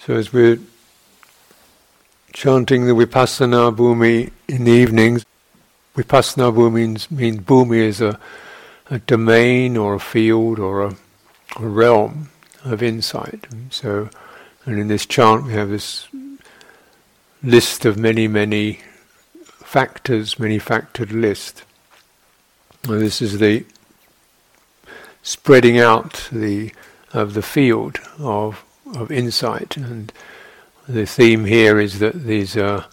So as we're chanting the Vipassana Bhumi in the evenings, Vipassana Bhumi means, means Bhumi is a, a domain or a field or a, a realm of insight. So, and in this chant we have this list of many, many factors, many factored list. And this is the spreading out the of the field of of insight, and the theme here is that these are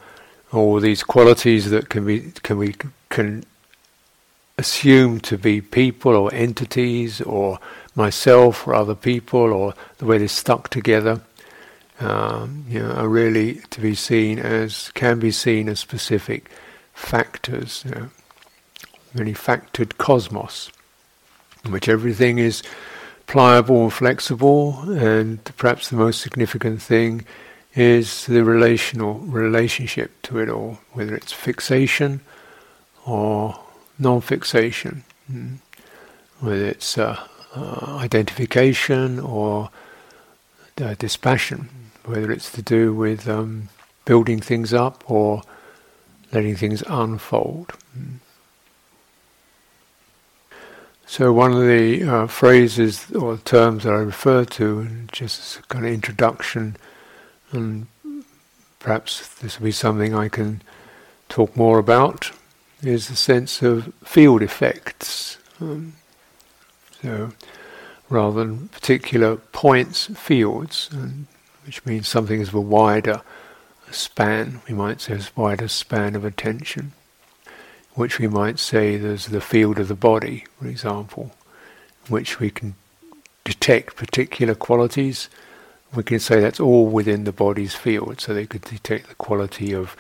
all these qualities that can be can we can assume to be people or entities or myself or other people or the way they're stuck together um, you know, are really to be seen as can be seen as specific factors, you know, many factored cosmos, in which everything is pliable flexible, and perhaps the most significant thing is the relational relationship to it all, whether it's fixation or non-fixation, mm. whether it's uh, uh, identification or uh, dispassion whether it's to do with um, building things up or letting things unfold. So one of the uh, phrases or terms that I refer to, just as a kind of introduction, and perhaps this will be something I can talk more about, is the sense of field effects. Um, so rather than particular points, fields, and which means something is of a wider span, we might say, a wider span of attention, which we might say there's the field of the body, for example, which we can detect particular qualities. We can say that's all within the body's field, so they could detect the quality of,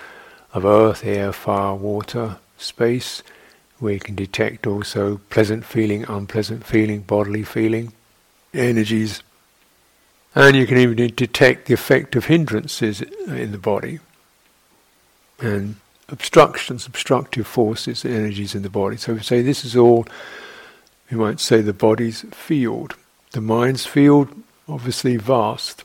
of earth, air, fire, water, space. We can detect also pleasant feeling, unpleasant feeling, bodily feeling, energies and you can even detect the effect of hindrances in the body and obstructions, obstructive forces, energies in the body. So we say this is all, we might say, the body's field. The mind's field, obviously vast.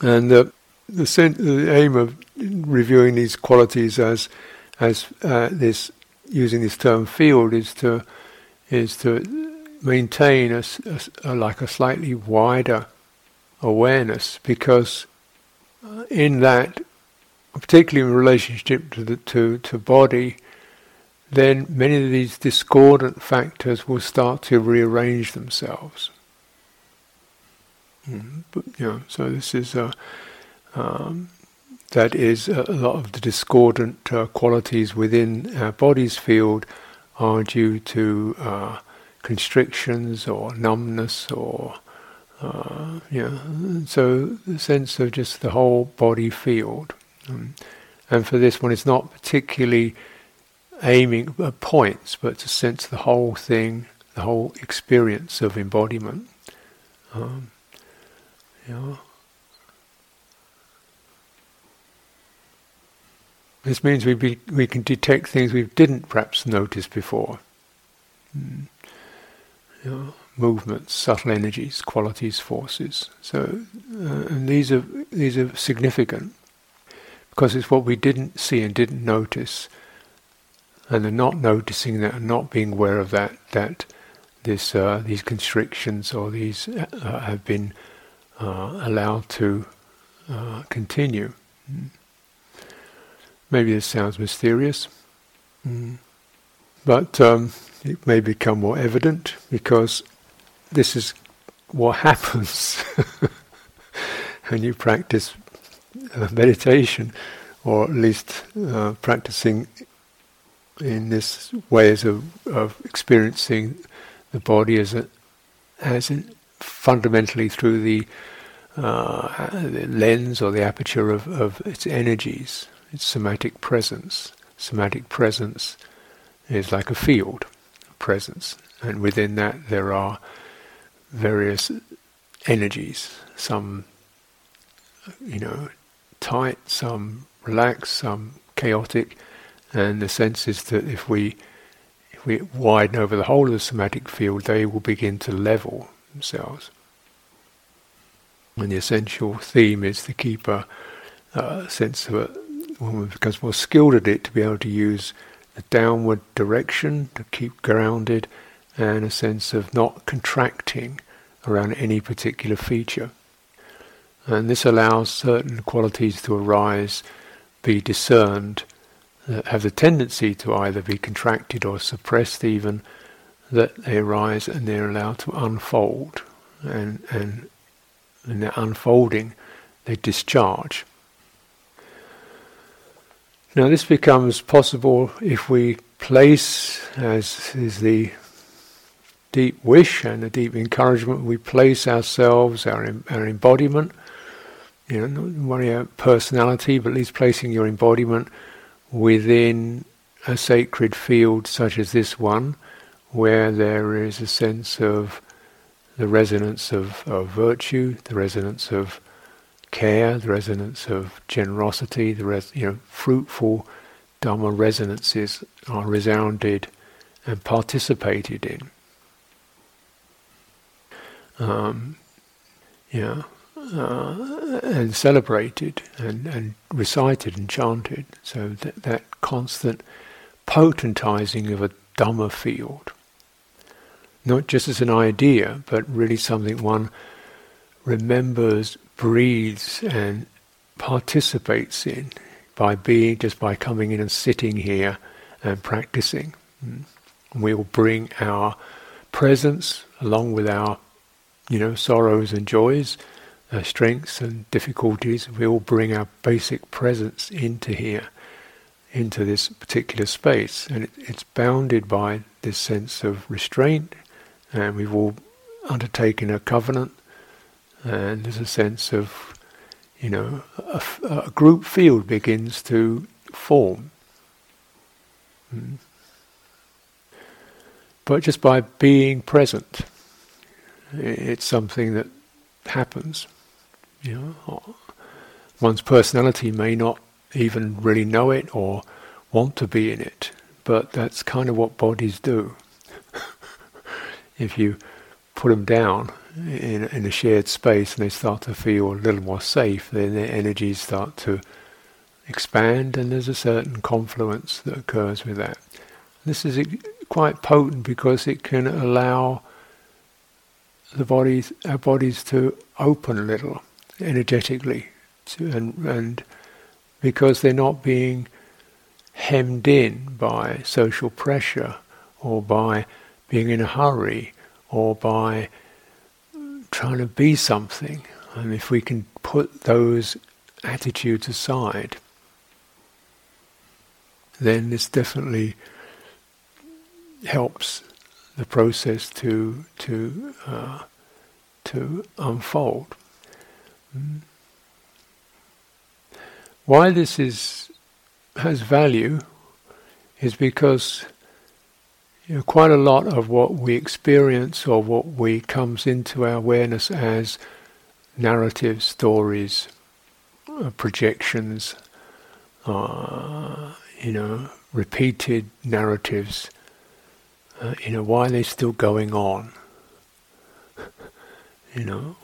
And the, the, sen- the aim of reviewing these qualities as as uh, this using this term field is to is to maintain a, a, a, like a slightly wider awareness because uh, in that, particularly in relationship to the to, to body, then many of these discordant factors will start to rearrange themselves. Mm, but, you know, so this is a, um, that is a lot of the discordant uh, qualities within our body's field are due to uh, constrictions or numbness or uh, yeah, so the sense of just the whole body field. Um, and for this one, it's not particularly aiming at points, but to sense the whole thing, the whole experience of embodiment. Um, yeah. This means we be, we can detect things we didn't perhaps notice before. Mm know, movements, subtle energies, qualities, forces. So, uh, and these are these are significant because it's what we didn't see and didn't notice, and the not noticing that and not being aware of that that this uh, these constrictions or these uh, have been uh, allowed to uh, continue. Mm. Maybe this sounds mysterious, mm. but. Um, it may become more evident because this is what happens when you practice uh, meditation, or at least uh, practicing in this ways of, of experiencing the body as a, as in fundamentally through the, uh, the lens or the aperture of, of its energies, its somatic presence. Somatic presence is like a field presence, and within that there are various energies, some you know tight, some relaxed, some chaotic, and the sense is that if we if we widen over the whole of the somatic field, they will begin to level themselves. And the essential theme is to keep a, uh, a sense of it, when becomes more skilled at it, to be able to use the downward direction to keep grounded and a sense of not contracting around any particular feature. And this allows certain qualities to arise, be discerned, that have the tendency to either be contracted or suppressed even, that they arise and they're allowed to unfold. And, and in their unfolding, they discharge. Now, this becomes possible if we place, as is the deep wish and the deep encouragement, we place ourselves, our, our embodiment, you know, not worry about personality, but at least placing your embodiment within a sacred field such as this one, where there is a sense of the resonance of, of virtue, the resonance of care, the resonance of generosity, the res, you know, fruitful Dhamma resonances are resounded and participated in. Um, yeah, uh, and celebrated and, and recited and chanted. So that, that constant potentizing of a Dhamma field, not just as an idea, but really something one remembers, breathes, and participates in by being just by coming in and sitting here and practicing. Mm. We'll bring our presence along with our, you know, sorrows and joys strengths and difficulties, we all bring our basic presence into here, into this particular space, and it, it's bounded by this sense of restraint, and we've all undertaken a covenant, and there's a sense of, you know, a, a group field begins to form. Mm. But just by being present, it's something that happens. You know, one's personality may not even really know it or want to be in it, but that's kind of what bodies do. if you put them down in, in a shared space and they start to feel a little more safe, then their energies start to expand, and there's a certain confluence that occurs with that. This is quite potent because it can allow the bodies, our bodies, to open a little energetically, and, and because they're not being hemmed in by social pressure or by being in a hurry or by trying to be something. And if we can put those attitudes aside, then this definitely helps the process to to uh, to unfold. Why this is has value is because you know, quite a lot of what we experience or what we comes into our awareness as narratives, stories, uh, projections, uh, you know, repeated narratives. Uh, you know, why are they still going on? You know,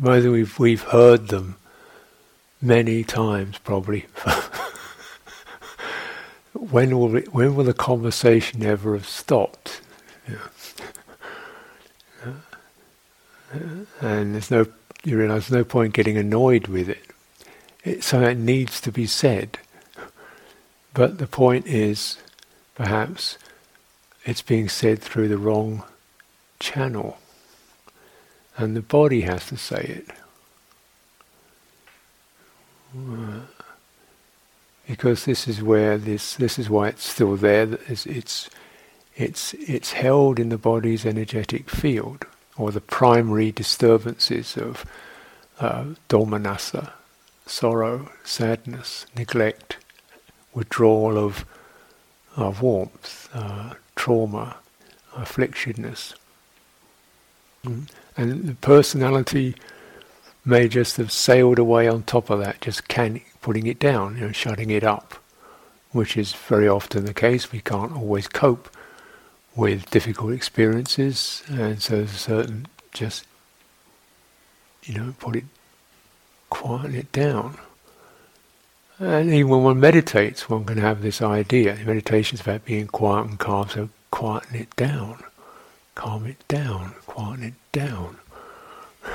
whether we've we've heard them many times probably. when will when will the conversation ever have stopped? and there's no you realise there's no point getting annoyed with it. It's something that needs to be said. But the point is, perhaps, it's being said through the wrong channel and the body has to say it. Because this is where this this is why it's still there. It's it's it's, it's held in the body's energetic field, or the primary disturbances of uh, domanassa, sorrow, sadness, neglect, withdrawal of of warmth, uh, trauma, afflictedness. Mm. And the personality may just have sailed away on top of that, just can putting it down, you know, shutting it up, which is very often the case. We can't always cope with difficult experiences, and so there's a certain just you know, put it, quieten it down. And even when one meditates, one can have this idea. Meditation is about being quiet and calm, so quieten it down, calm it down, quieten it down.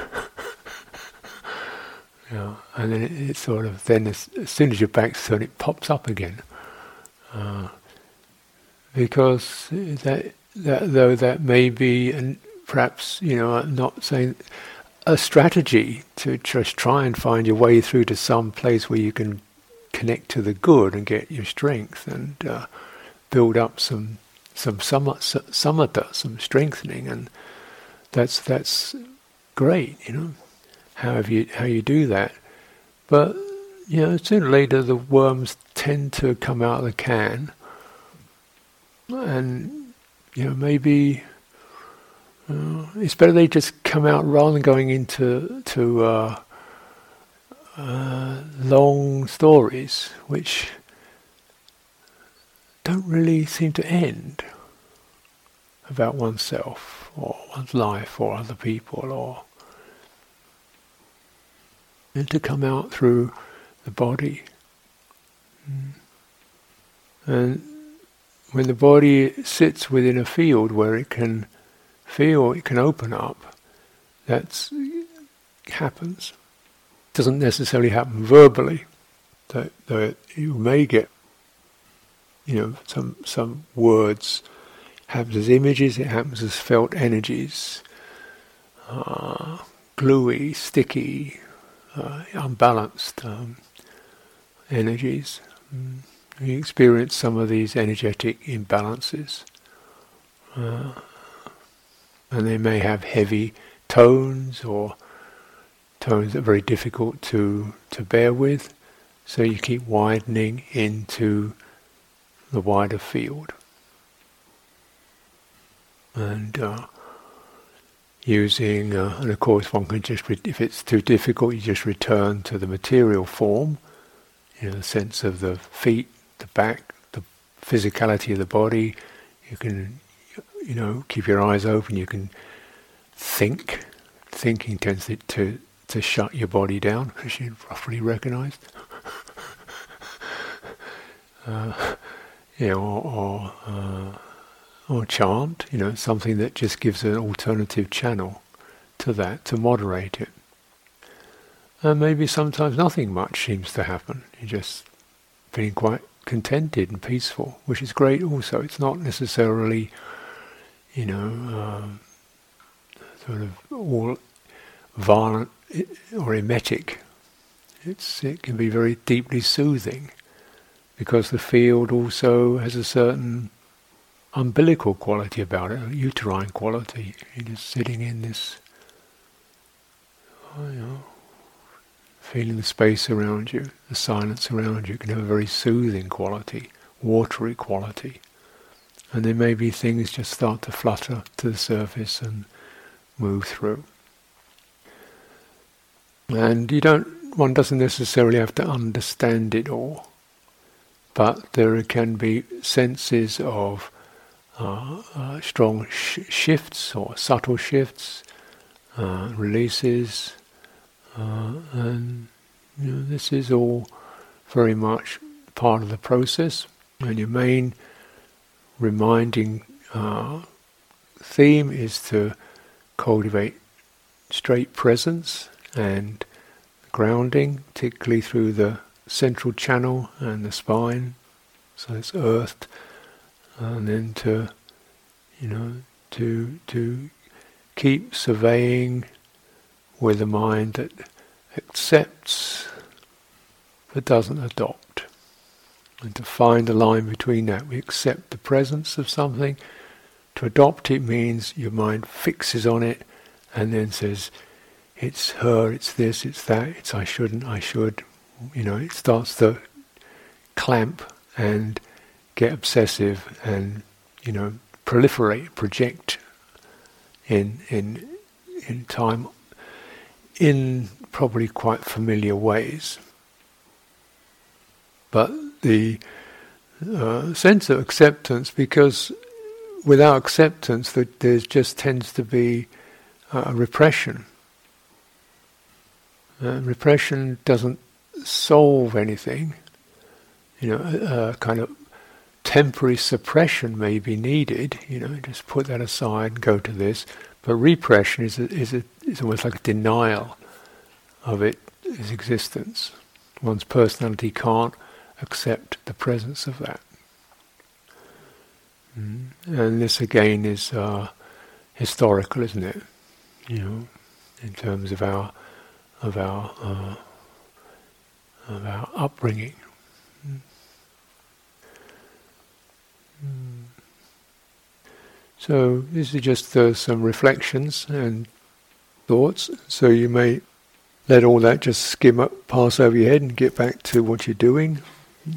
Yeah, and then it, it, sort of then as, as, soon as your back's turned, it pops up again. Uh, because that, that though that may be, and perhaps you know, I'm not saying a strategy to just try and find your way through to some place where you can connect to the good and get your strength and uh, build up some some samatha, some strengthening, and that's that's great, you know. How you how you do that, but you know, sooner or later the worms tend to come out of the can, and you know maybe uh, it's better they just come out rather than going into to uh, uh, long stories which don't really seem to end about oneself or one's life or other people or and to come out through the body. Mm. And when the body sits within a field where it can feel, it can open up, that happens. Doesn't necessarily happen verbally, though you may get, you know, some some words. It happens as images. It happens as felt energies, uh, gluey, sticky, uh, unbalanced um, energies. Mm. You experience some of these energetic imbalances. Uh, and they may have heavy tones or tones that are very difficult to, to bear with. So you keep widening into the wider field. And uh, using, uh, and of course one can just, re- if it's too difficult, you just return to the material form, you know, the sense of the feet, the back, the physicality of the body. You can, you know, keep your eyes open. You can think. Thinking tends to to, to shut your body down, as you roughly recognised. uh, or, or uh, or chant, you know, something that just gives an alternative channel to that to moderate it. And maybe sometimes nothing much seems to happen. You're just feeling quite contented and peaceful, which is great also. It's not necessarily, you know, um, sort of all violent or emetic. It's, it can be very deeply soothing because the field also has a certain umbilical quality about it, a uterine quality. You're just sitting in this, oh, you know, feeling the space around you, the silence around you can have a very soothing quality, watery quality. And then maybe things just start to flutter to the surface and move through. And you don't, one doesn't necessarily have to understand it all, but there can be senses of uh, uh, strong sh- shifts or subtle shifts, uh, releases, uh, and you know, this is all very much part of the process. And your main reminding uh, theme is to cultivate straight presence and grounding, particularly through the central channel and the spine. So it's earthed and then to you know to to keep surveying with a mind that accepts but doesn't adopt and to find a line between that we accept the presence of something to adopt it means your mind fixes on it and then says it's her it's this it's that it's i shouldn't i should you know it starts to clamp and get obsessive and you know proliferate, project in in in time in probably quite familiar ways. But the uh, sense of acceptance, because without acceptance, there just tends to be uh, repression. Uh, repression doesn't solve anything. You know, a, a kind of temporary suppression may be needed. You know, just put that aside and go to this. But repression is a, is a, is almost like a denial of it, its existence. One's personality can't accept the presence of that. Mm. And this again is uh, historical, isn't it? You know, in terms of our of our uh, of our upbringing. So this is just uh, some reflections and thoughts. So you may let all that just skim up, pass over your head, and get back to what you're doing.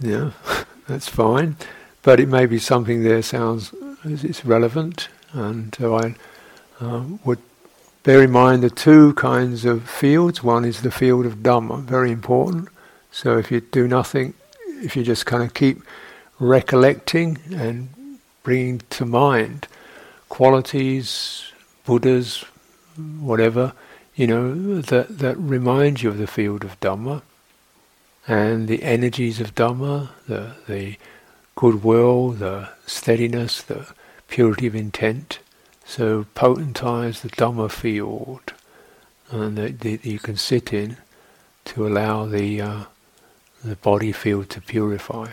yeah, that's fine. But it may be something there sounds it's relevant, and I uh, would bear in mind the two kinds of fields. One is the field of Dhamma, very important. So if you do nothing, if you just kind of keep recollecting and bringing to mind qualities, Buddhas, whatever, you know, that, that reminds you of the field of Dhamma and the energies of Dhamma, the, the goodwill, the steadiness, the purity of intent. So potentize the Dhamma field and that, that you can sit in to allow the, uh, the body field to purify.